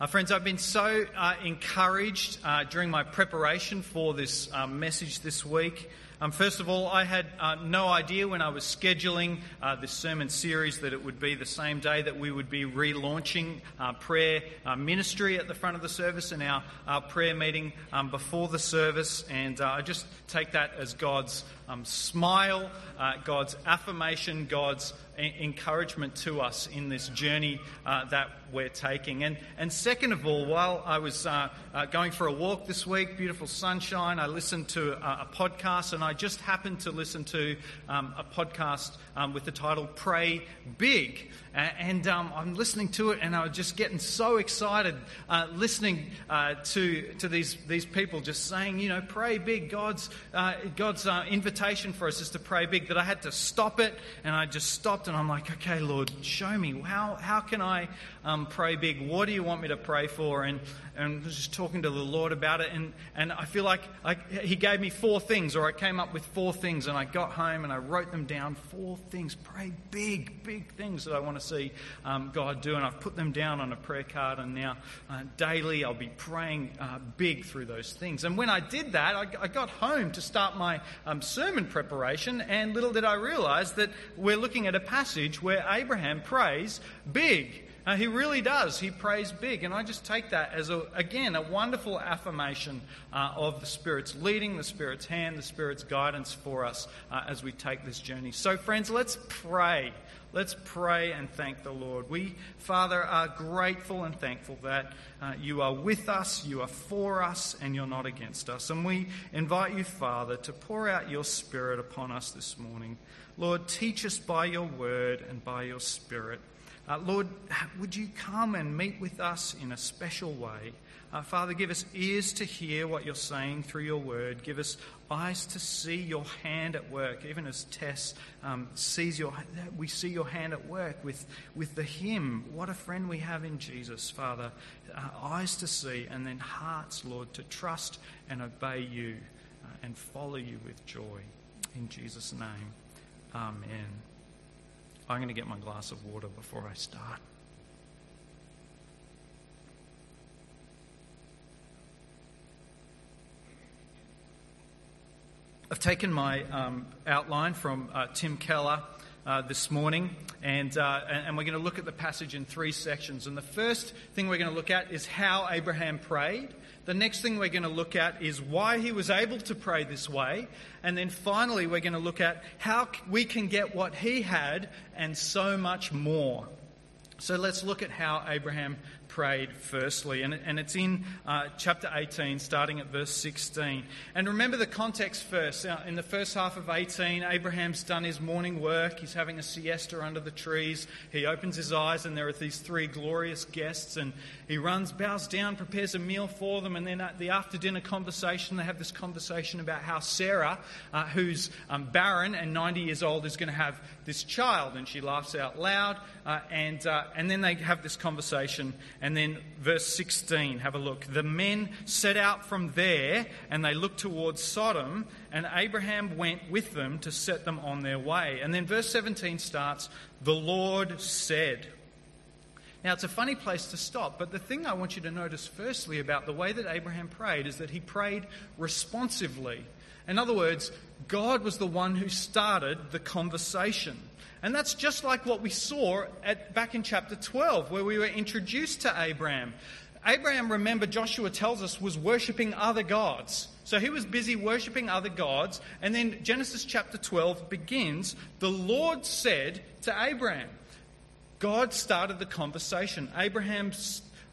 Uh, friends, I've been so uh, encouraged uh, during my preparation for this uh, message this week. Um, first of all, I had uh, no idea when I was scheduling uh, this sermon series that it would be the same day that we would be relaunching prayer ministry at the front of the service and our, our prayer meeting um, before the service. And I just take that as God's um, smile, God's affirmation, God's encouragement to us in this journey uh, that we're taking. And, and second of all, while I was uh, uh, going for a walk this week, beautiful sunshine, I listened to a, a podcast and I just happened to listen to um, a podcast um, with the title Pray Big. And um, I'm listening to it and I was just getting so excited uh, listening uh, to, to these, these people just saying, you know, pray big. God's, uh, God's invitation for us is to pray big that I had to stop it and I just stopped and I'm like, okay, Lord, show me. How, how can I um, pray big? What do you want me to pray for? And, and was just talking to the Lord about it. And, and I feel like I, He gave me four things, or I came up with four things, and I got home and I wrote them down. Four things. Pray big, big things that I want to see um, God do. And I've put them down on a prayer card, and now uh, daily I'll be praying uh, big through those things. And when I did that, I, I got home to start my um, sermon preparation, and little did I realize that we're looking at a passage passage where Abraham prays big. Uh, he really does. He prays big. And I just take that as, a, again, a wonderful affirmation uh, of the Spirit's leading, the Spirit's hand, the Spirit's guidance for us uh, as we take this journey. So, friends, let's pray. Let's pray and thank the Lord. We, Father, are grateful and thankful that uh, you are with us, you are for us, and you're not against us. And we invite you, Father, to pour out your Spirit upon us this morning. Lord, teach us by your word and by your spirit. Uh, Lord, would you come and meet with us in a special way? Uh, Father, give us ears to hear what you're saying through your word. Give us eyes to see your hand at work, even as Tess um, sees your, we see your hand at work with, with the hymn. What a friend we have in Jesus, Father. Uh, eyes to see, and then hearts, Lord, to trust and obey you uh, and follow you with joy. In Jesus' name. Amen. I'm going to get my glass of water before I start. I've taken my um, outline from uh, Tim Keller uh, this morning, and, uh, and we're going to look at the passage in three sections. And the first thing we're going to look at is how Abraham prayed. The next thing we're going to look at is why he was able to pray this way. And then finally, we're going to look at how we can get what he had and so much more. So let's look at how Abraham prayed firstly. And, and it's in uh, chapter 18, starting at verse 16. And remember the context first. Now, in the first half of 18, Abraham's done his morning work. He's having a siesta under the trees. He opens his eyes, and there are these three glorious guests. And he runs, bows down, prepares a meal for them. And then at the after dinner conversation, they have this conversation about how Sarah, uh, who's um, barren and 90 years old, is going to have this child. And she laughs out loud. Uh, and, uh, and then they have this conversation. And then verse 16, have a look. The men set out from there and they looked towards Sodom, and Abraham went with them to set them on their way. And then verse 17 starts, The Lord said. Now, it's a funny place to stop, but the thing I want you to notice firstly about the way that Abraham prayed is that he prayed responsively. In other words, God was the one who started the conversation. And that's just like what we saw at, back in chapter 12, where we were introduced to Abraham. Abraham, remember, Joshua tells us, was worshipping other gods. So he was busy worshipping other gods. And then Genesis chapter 12 begins The Lord said to Abraham, God started the conversation. Abraham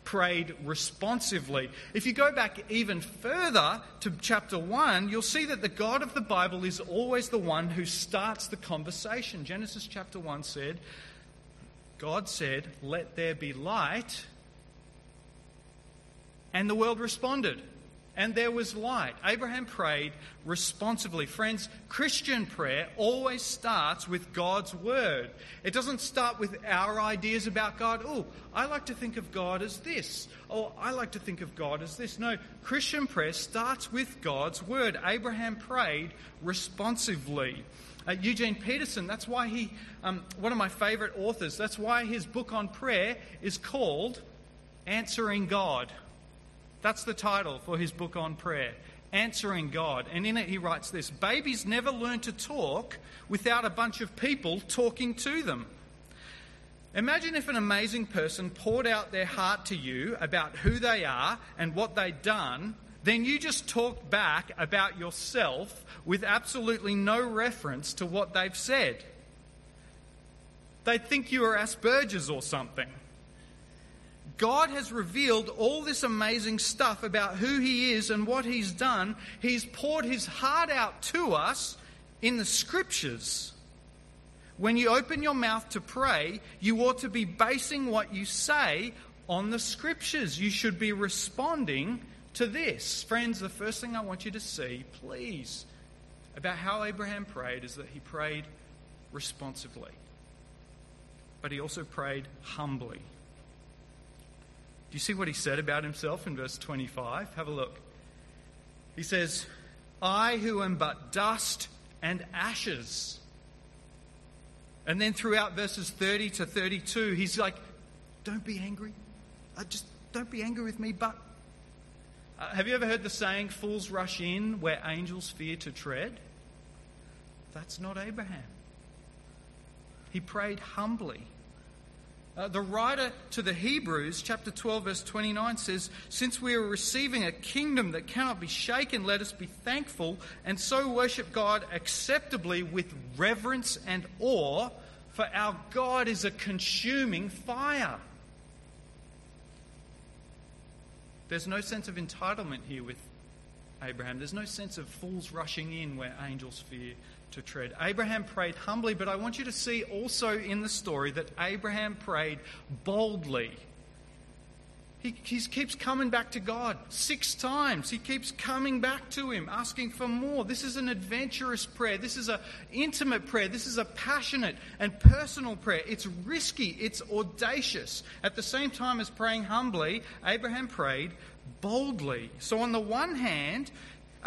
prayed responsively. If you go back even further to chapter 1, you'll see that the God of the Bible is always the one who starts the conversation. Genesis chapter 1 said, God said, Let there be light. And the world responded and there was light. Abraham prayed responsibly. Friends, Christian prayer always starts with God's word. It doesn't start with our ideas about God. Oh, I like to think of God as this. Oh, I like to think of God as this. No, Christian prayer starts with God's word. Abraham prayed responsively. Uh, Eugene Peterson, that's why he, um, one of my favorite authors, that's why his book on prayer is called Answering God. That's the title for his book on prayer. Answering God. And in it, he writes this Babies never learn to talk without a bunch of people talking to them. Imagine if an amazing person poured out their heart to you about who they are and what they'd done, then you just talked back about yourself with absolutely no reference to what they've said. They'd think you were Asperger's or something. God has revealed all this amazing stuff about who He is and what He's done. He's poured His heart out to us in the Scriptures. When you open your mouth to pray, you ought to be basing what you say on the Scriptures. You should be responding to this. Friends, the first thing I want you to see, please, about how Abraham prayed is that he prayed responsively, but he also prayed humbly. Do you see what he said about himself in verse 25? Have a look. He says, I who am but dust and ashes. And then throughout verses 30 to 32, he's like, Don't be angry. Uh, just don't be angry with me, but. Uh, have you ever heard the saying, fools rush in where angels fear to tread? That's not Abraham. He prayed humbly. Uh, the writer to the Hebrews, chapter 12, verse 29, says, Since we are receiving a kingdom that cannot be shaken, let us be thankful and so worship God acceptably with reverence and awe, for our God is a consuming fire. There's no sense of entitlement here with Abraham. There's no sense of fools rushing in where angels fear to tread. Abraham prayed humbly, but I want you to see also in the story that Abraham prayed boldly. He, he, keeps coming back to God six times. He keeps coming back to Him, asking for more. This is an adventurous prayer. This is an intimate prayer. This is a passionate and personal prayer. It's risky, it's audacious. At the same time as praying humbly, Abraham prayed boldly. So, on the one hand,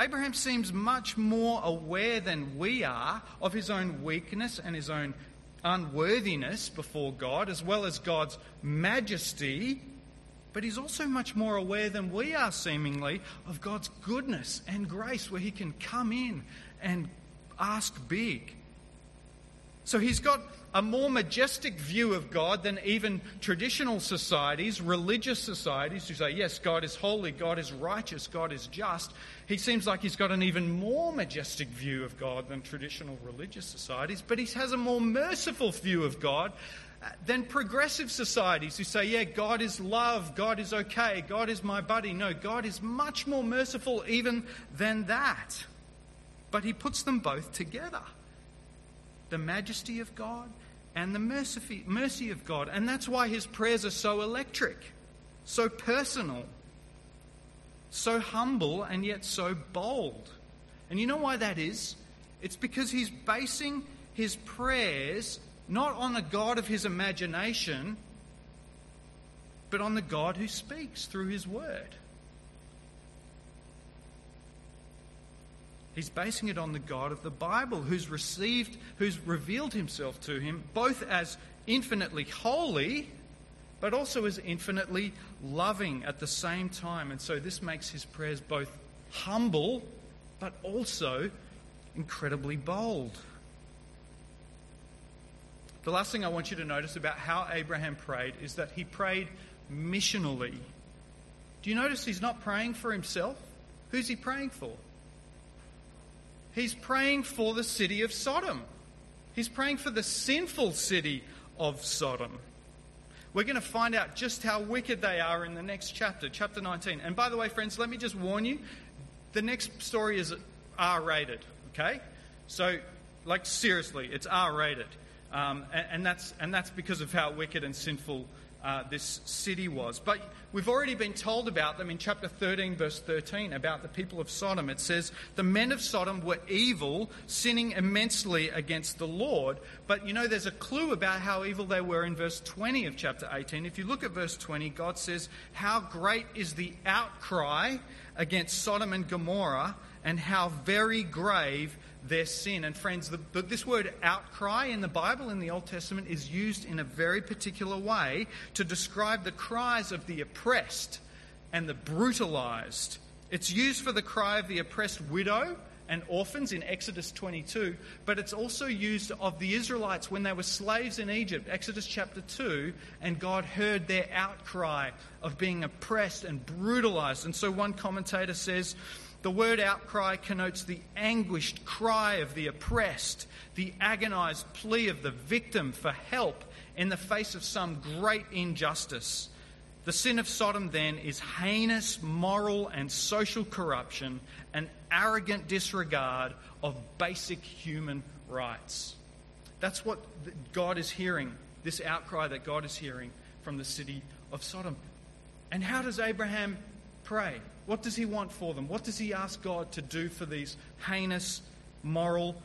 Abraham seems much more aware than we are of his own weakness and his own unworthiness before God, as well as God's majesty. But he's also much more aware than we are, seemingly, of God's goodness and grace, where he can come in and ask big. So he's got a more majestic view of God than even traditional societies, religious societies, who say, yes, God is holy, God is righteous, God is just. He seems like he's got an even more majestic view of God than traditional religious societies, but he has a more merciful view of God uh, than progressive societies who say, yeah, God is love, God is okay, God is my buddy. No, God is much more merciful even than that. But he puts them both together the majesty of God and the mercy, mercy of God. And that's why his prayers are so electric, so personal, so humble, and yet so bold. And you know why that is? It's because he's basing his prayers not on the God of his imagination, but on the God who speaks through his word. He's basing it on the God of the Bible, who's received, who's revealed himself to him, both as infinitely holy, but also as infinitely loving at the same time. And so this makes his prayers both humble, but also incredibly bold. The last thing I want you to notice about how Abraham prayed is that he prayed missionally. Do you notice he's not praying for himself? Who's he praying for? He's praying for the city of Sodom. He's praying for the sinful city of Sodom. We're going to find out just how wicked they are in the next chapter, chapter 19. And by the way, friends, let me just warn you the next story is R rated, okay? So, like, seriously, it's R rated. Um, and, and, that's, and that's because of how wicked and sinful uh, this city was. But we've already been told about them in chapter 13, verse 13, about the people of Sodom. It says, The men of Sodom were evil, sinning immensely against the Lord. But you know, there's a clue about how evil they were in verse 20 of chapter 18. If you look at verse 20, God says, How great is the outcry against Sodom and Gomorrah, and how very grave their sin. And friends, the, this word outcry in the Bible, in the Old Testament, is used in a very particular way to describe the cries of the oppressed and the brutalized. It's used for the cry of the oppressed widow and orphans in Exodus 22, but it's also used of the Israelites when they were slaves in Egypt, Exodus chapter 2, and God heard their outcry of being oppressed and brutalized. And so one commentator says, the word outcry connotes the anguished cry of the oppressed, the agonized plea of the victim for help in the face of some great injustice. The sin of Sodom then is heinous moral and social corruption, an arrogant disregard of basic human rights. That's what God is hearing, this outcry that God is hearing from the city of Sodom. And how does Abraham pray? What does he want for them? What does he ask God to do for these heinous moral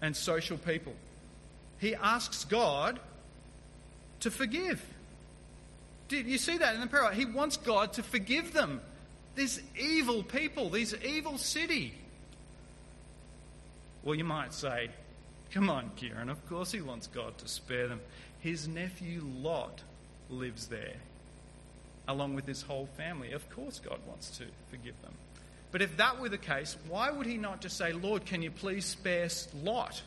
and social people? He asks God to forgive. Did you see that in the prayer? He wants God to forgive them. These evil people, these evil city. Well, you might say, come on, Kieran, of course he wants God to spare them. His nephew Lot lives there, along with his whole family. Of course, God wants to forgive them. But if that were the case, why would he not just say, Lord, can you please spare Lot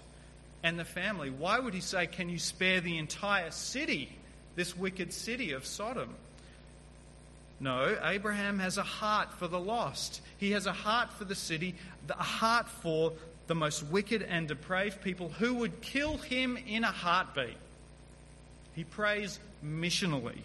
and the family? Why would he say, Can you spare the entire city? this wicked city of Sodom. No, Abraham has a heart for the lost. He has a heart for the city, a heart for the most wicked and depraved people who would kill him in a heartbeat. He prays missionally.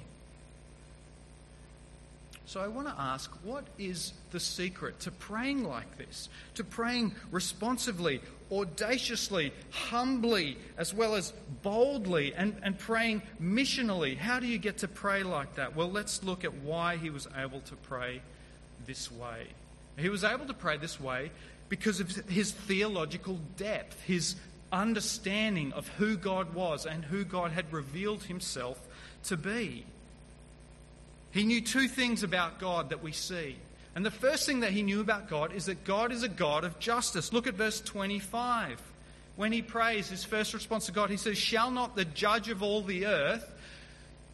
So I want to ask what is the secret to praying like this? To praying responsively, audaciously, humbly, as well as boldly, and, and praying missionally? How do you get to pray like that? Well, let's look at why he was able to pray this way. He was able to pray this way because of his theological depth, his understanding of who God was and who God had revealed himself to be. He knew two things about God that we see. And the first thing that he knew about God is that God is a God of justice. Look at verse 25. When he prays, his first response to God, he says, Shall not the judge of all the earth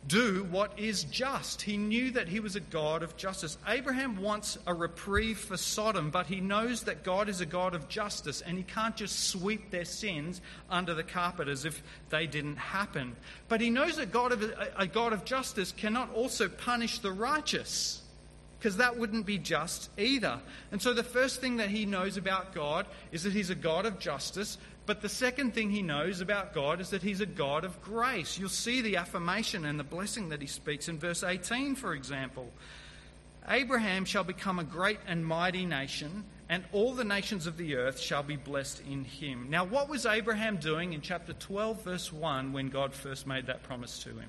do what is just. He knew that he was a God of justice. Abraham wants a reprieve for Sodom, but he knows that God is a God of justice and he can't just sweep their sins under the carpet as if they didn't happen. But he knows that God of, a God of justice cannot also punish the righteous because that wouldn't be just either. And so the first thing that he knows about God is that he's a God of justice, but the second thing he knows about God is that he's a God of grace. You'll see the affirmation and the blessing that he speaks in verse 18, for example. Abraham shall become a great and mighty nation, and all the nations of the earth shall be blessed in him. Now, what was Abraham doing in chapter 12, verse 1, when God first made that promise to him?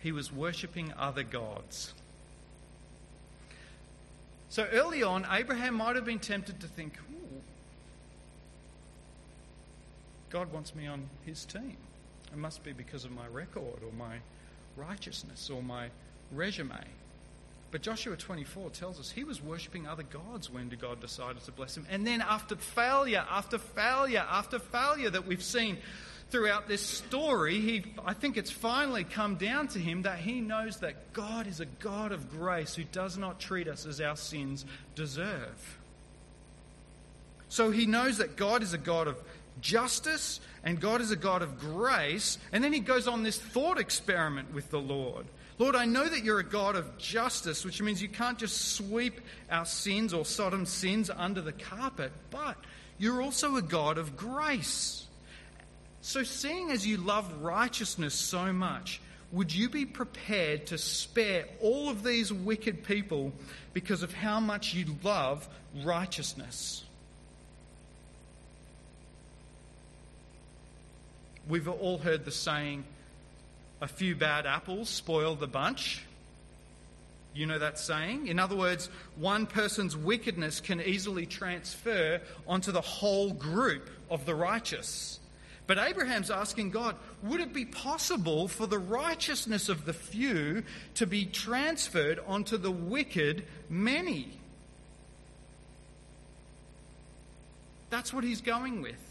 He was worshipping other gods. So early on, Abraham might have been tempted to think, God wants me on his team. It must be because of my record or my righteousness or my resume. But Joshua 24 tells us he was worshipping other gods when God decided to bless him. And then, after failure, after failure, after failure that we've seen throughout this story, he, I think it's finally come down to him that he knows that God is a God of grace who does not treat us as our sins deserve. So he knows that God is a God of justice and God is a God of grace. And then he goes on this thought experiment with the Lord. Lord, I know that you're a God of justice, which means you can't just sweep our sins or Sodom's sins under the carpet, but you're also a God of grace. So, seeing as you love righteousness so much, would you be prepared to spare all of these wicked people because of how much you love righteousness? We've all heard the saying, a few bad apples spoil the bunch. You know that saying? In other words, one person's wickedness can easily transfer onto the whole group of the righteous. But Abraham's asking God, would it be possible for the righteousness of the few to be transferred onto the wicked many? That's what he's going with.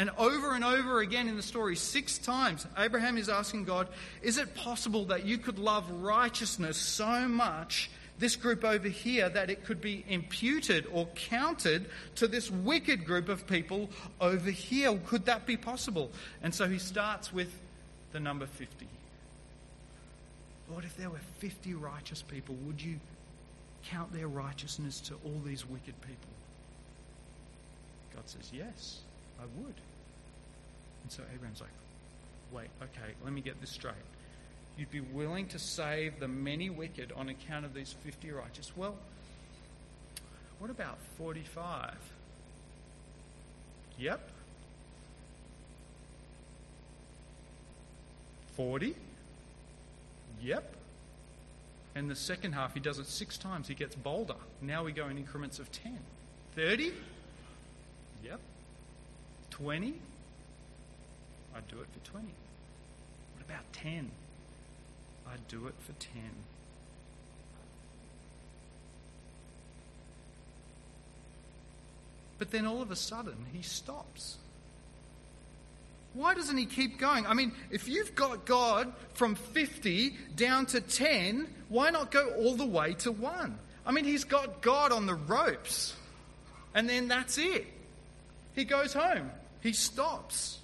And over and over again in the story, six times, Abraham is asking God, Is it possible that you could love righteousness so much, this group over here, that it could be imputed or counted to this wicked group of people over here? Could that be possible? And so he starts with the number 50. Lord, if there were 50 righteous people, would you count their righteousness to all these wicked people? God says, Yes, I would. And so Abraham's like, Wait, okay, let me get this straight. You'd be willing to save the many wicked on account of these 50 righteous. Well, what about 45? Yep. 40? Yep. And the second half, he does it six times. He gets bolder. Now we go in increments of 10. 30? Yep. 20? I'd do it for 20. What about 10? I'd do it for 10. But then all of a sudden, he stops. Why doesn't he keep going? I mean, if you've got God from 50 down to 10, why not go all the way to 1? I mean, he's got God on the ropes. And then that's it. He goes home. He stops.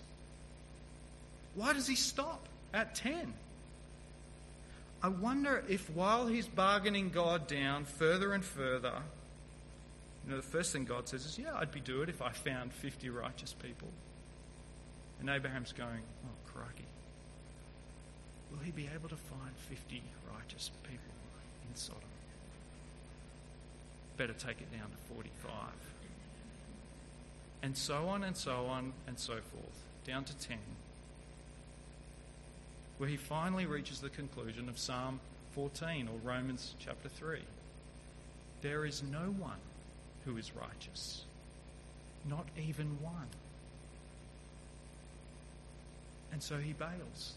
Why does he stop at 10? I wonder if while he's bargaining God down further and further, you know, the first thing God says is, Yeah, I'd be do it if I found 50 righteous people. And Abraham's going, Oh, crikey. Will he be able to find 50 righteous people in Sodom? Better take it down to 45. And so on and so on and so forth, down to 10, where he finally reaches the conclusion of Psalm 14 or Romans chapter 3. There is no one who is righteous, not even one. And so he bails.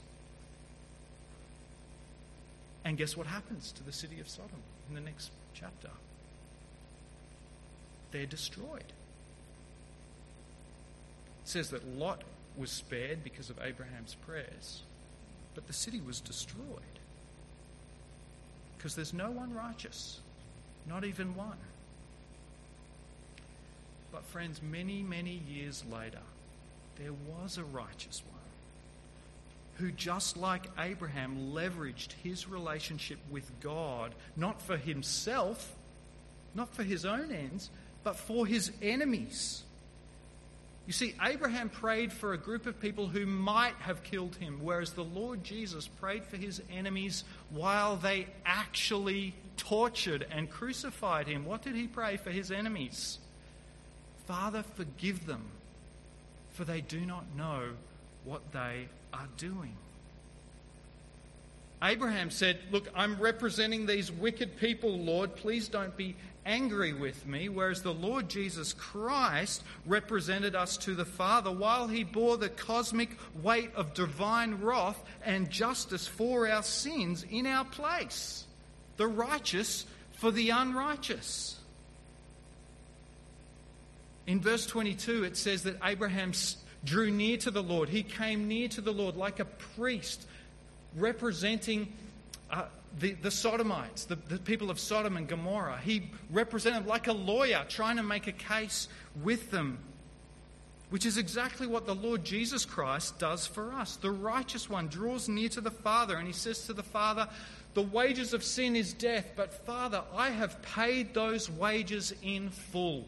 And guess what happens to the city of Sodom in the next chapter? They're destroyed. It says that Lot was spared because of Abraham's prayers, but the city was destroyed because there's no one righteous, not even one. But, friends, many, many years later, there was a righteous one who, just like Abraham, leveraged his relationship with God not for himself, not for his own ends, but for his enemies. You see, Abraham prayed for a group of people who might have killed him, whereas the Lord Jesus prayed for his enemies while they actually tortured and crucified him. What did he pray for his enemies? Father, forgive them, for they do not know what they are doing. Abraham said, Look, I'm representing these wicked people, Lord. Please don't be angry with me. Whereas the Lord Jesus Christ represented us to the Father while he bore the cosmic weight of divine wrath and justice for our sins in our place. The righteous for the unrighteous. In verse 22, it says that Abraham drew near to the Lord. He came near to the Lord like a priest representing uh, the, the Sodomites, the, the people of Sodom and Gomorrah. He represented like a lawyer trying to make a case with them, which is exactly what the Lord Jesus Christ does for us. The righteous one draws near to the Father and he says to the Father, The wages of sin is death, but Father, I have paid those wages in full.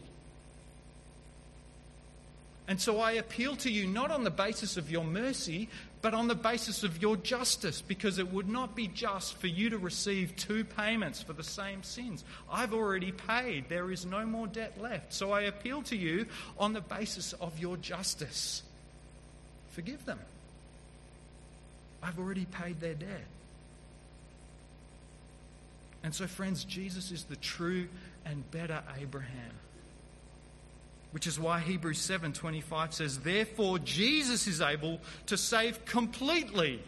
And so I appeal to you not on the basis of your mercy, but on the basis of your justice, because it would not be just for you to receive two payments for the same sins. I've already paid, there is no more debt left. So I appeal to you on the basis of your justice. Forgive them. I've already paid their debt. And so, friends, Jesus is the true and better Abraham. Which is why Hebrews 7:25 says, "Therefore Jesus is able to save completely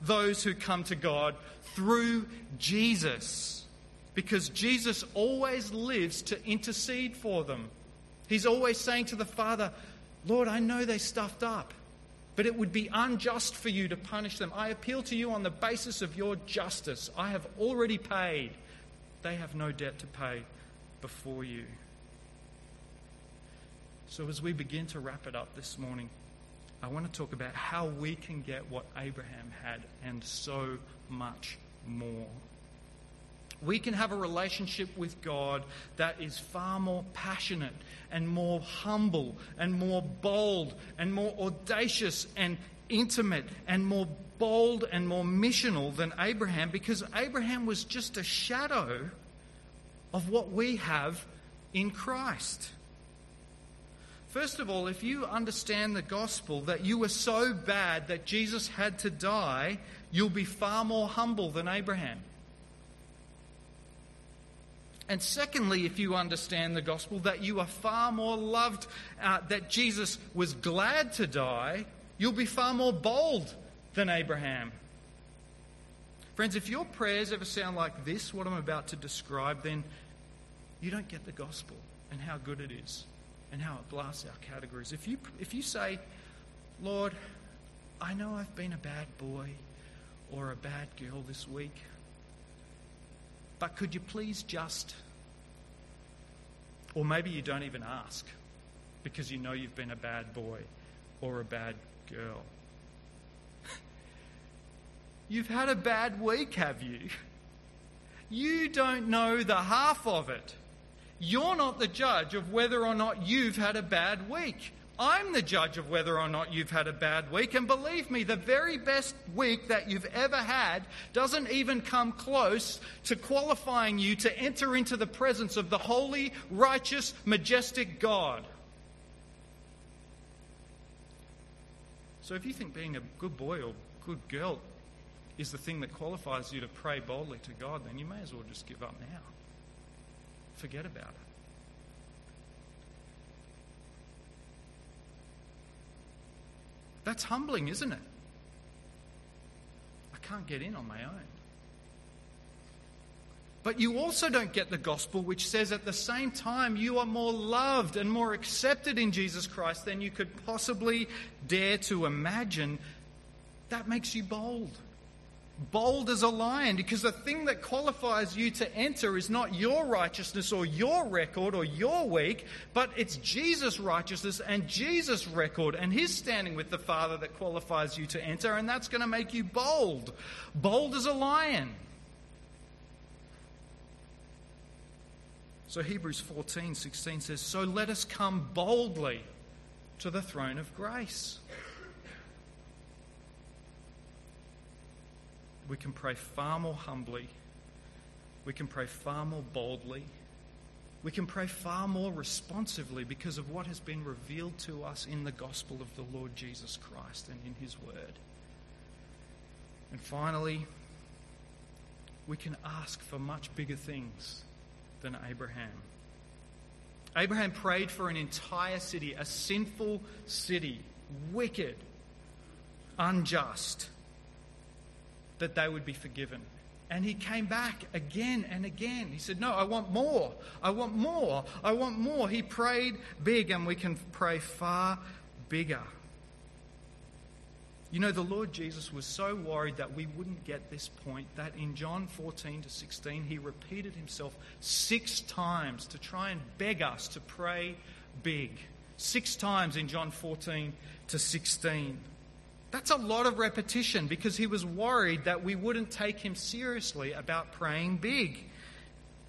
those who come to God through Jesus." Because Jesus always lives to intercede for them. He's always saying to the Father, Lord, I know they stuffed up, but it would be unjust for you to punish them. I appeal to you on the basis of your justice. I have already paid. They have no debt to pay before you. So, as we begin to wrap it up this morning, I want to talk about how we can get what Abraham had and so much more. We can have a relationship with God that is far more passionate and more humble and more bold and more audacious and intimate and more bold and more missional than Abraham because Abraham was just a shadow of what we have in Christ. First of all, if you understand the gospel that you were so bad that Jesus had to die, you'll be far more humble than Abraham. And secondly, if you understand the gospel that you are far more loved, uh, that Jesus was glad to die, you'll be far more bold than Abraham. Friends, if your prayers ever sound like this, what I'm about to describe, then you don't get the gospel and how good it is and how it blasts our categories. If you, if you say, Lord, I know I've been a bad boy or a bad girl this week, but could you please just. Or maybe you don't even ask because you know you've been a bad boy or a bad girl. You've had a bad week, have you? You don't know the half of it. You're not the judge of whether or not you've had a bad week. I'm the judge of whether or not you've had a bad week. And believe me, the very best week that you've ever had doesn't even come close to qualifying you to enter into the presence of the holy, righteous, majestic God. So if you think being a good boy or good girl is the thing that qualifies you to pray boldly to God, then you may as well just give up now forget about it. That's humbling, isn't it? I can't get in on my own. But you also don't get the gospel, which says at the same time you are more loved and more accepted in Jesus Christ than you could possibly dare to imagine. That makes you bold bold as a lion because the thing that qualifies you to enter is not your righteousness or your record or your week, but it's Jesus' righteousness and Jesus' record and his standing with the Father that qualifies you to enter, and that's going to make you bold. Bold as a lion. So Hebrews 14 16 says, So let us come boldly to the throne of grace. We can pray far more humbly. We can pray far more boldly. We can pray far more responsively because of what has been revealed to us in the gospel of the Lord Jesus Christ and in His Word. And finally, we can ask for much bigger things than Abraham. Abraham prayed for an entire city, a sinful city, wicked, unjust that they would be forgiven. And he came back again and again. He said, No, I want more. I want more. I want more. He prayed big, and we can pray far bigger. You know, the Lord Jesus was so worried that we wouldn't get this point that in John 14 to 16, he repeated himself six times to try and beg us to pray big. Six times in John 14 to 16. That's a lot of repetition because he was worried that we wouldn't take him seriously about praying big.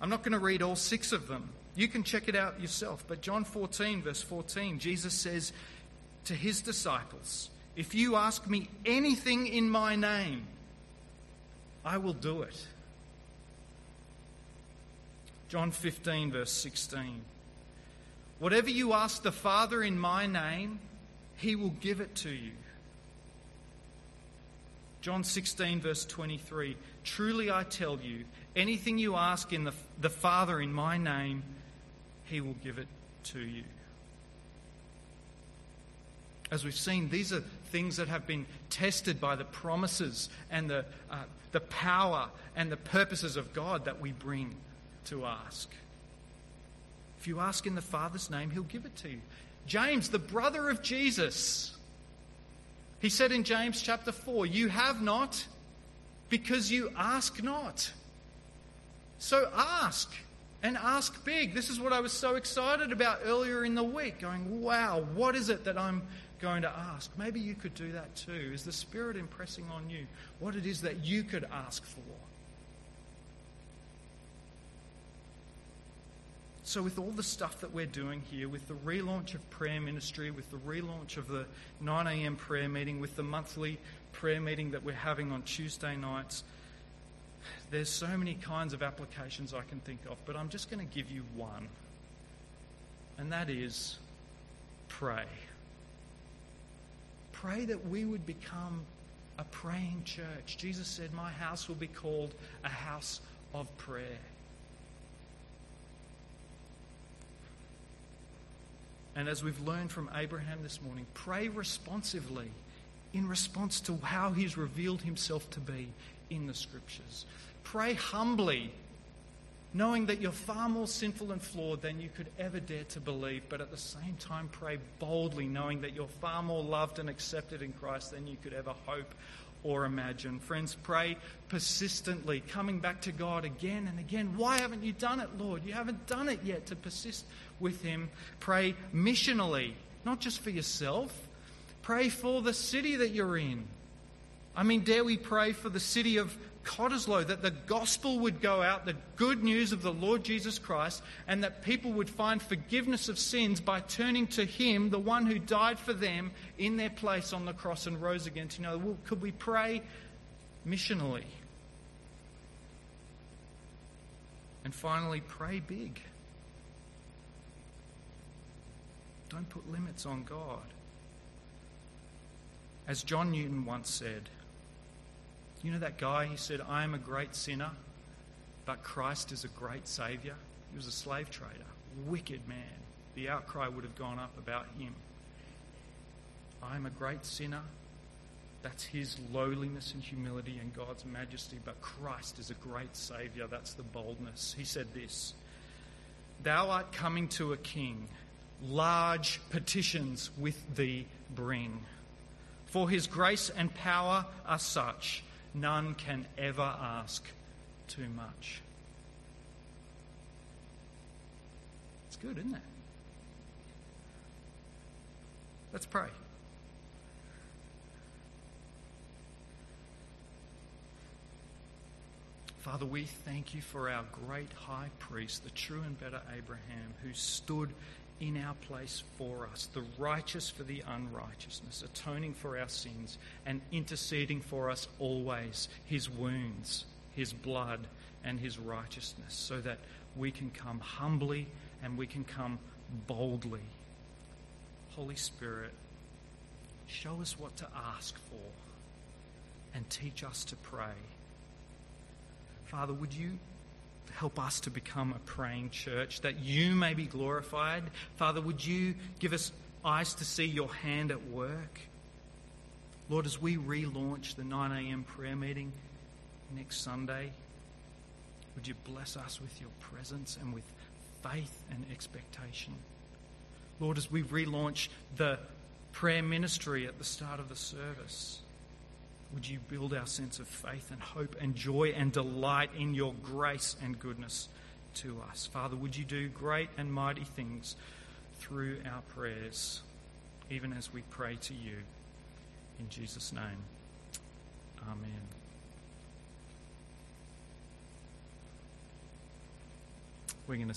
I'm not going to read all six of them. You can check it out yourself. But John 14, verse 14, Jesus says to his disciples, If you ask me anything in my name, I will do it. John 15, verse 16. Whatever you ask the Father in my name, he will give it to you. John 16, verse 23 Truly I tell you, anything you ask in the, the Father in my name, he will give it to you. As we've seen, these are things that have been tested by the promises and the, uh, the power and the purposes of God that we bring to ask. If you ask in the Father's name, he'll give it to you. James, the brother of Jesus, he said in James chapter 4, You have not because you ask not. So ask and ask big. This is what I was so excited about earlier in the week, going, Wow, what is it that I'm going to ask? Maybe you could do that too. Is the Spirit impressing on you what it is that you could ask for? So, with all the stuff that we're doing here, with the relaunch of prayer ministry, with the relaunch of the 9 a.m. prayer meeting, with the monthly prayer meeting that we're having on Tuesday nights, there's so many kinds of applications I can think of, but I'm just going to give you one. And that is pray. Pray that we would become a praying church. Jesus said, My house will be called a house of prayer. And as we've learned from Abraham this morning, pray responsively in response to how he's revealed himself to be in the scriptures. Pray humbly, knowing that you're far more sinful and flawed than you could ever dare to believe, but at the same time, pray boldly, knowing that you're far more loved and accepted in Christ than you could ever hope or imagine. Friends, pray persistently, coming back to God again and again. Why haven't you done it, Lord? You haven't done it yet to persist with Him. Pray missionally, not just for yourself. Pray for the city that you're in. I mean, dare we pray for the city of Cottesloe, that the gospel would go out, the good news of the Lord Jesus Christ, and that people would find forgiveness of sins by turning to Him, the one who died for them in their place on the cross and rose again. To know, well, could we pray missionally? And finally, pray big. Don't put limits on God. As John Newton once said, you know that guy, he said, I am a great sinner, but Christ is a great Saviour? He was a slave trader, wicked man. The outcry would have gone up about him. I am a great sinner. That's his lowliness and humility and God's majesty. But Christ is a great Saviour. That's the boldness. He said this Thou art coming to a king, large petitions with thee bring. For his grace and power are such none can ever ask too much. It's good, isn't it? Let's pray. Father, we thank you for our great high priest, the true and better Abraham, who stood in our place for us, the righteous for the unrighteousness, atoning for our sins and interceding for us always, his wounds, his blood, and his righteousness, so that we can come humbly and we can come boldly. Holy Spirit, show us what to ask for and teach us to pray. Father, would you help us to become a praying church, that you may be glorified. Father, would you give us eyes to see your hand at work? Lord, as we relaunch the 9 a.m. prayer meeting next Sunday, would you bless us with your presence and with faith and expectation? Lord, as we relaunch the prayer ministry at the start of the service, would you build our sense of faith and hope and joy and delight in your grace and goodness to us? Father, would you do great and mighty things through our prayers, even as we pray to you? In Jesus' name, Amen. We're going to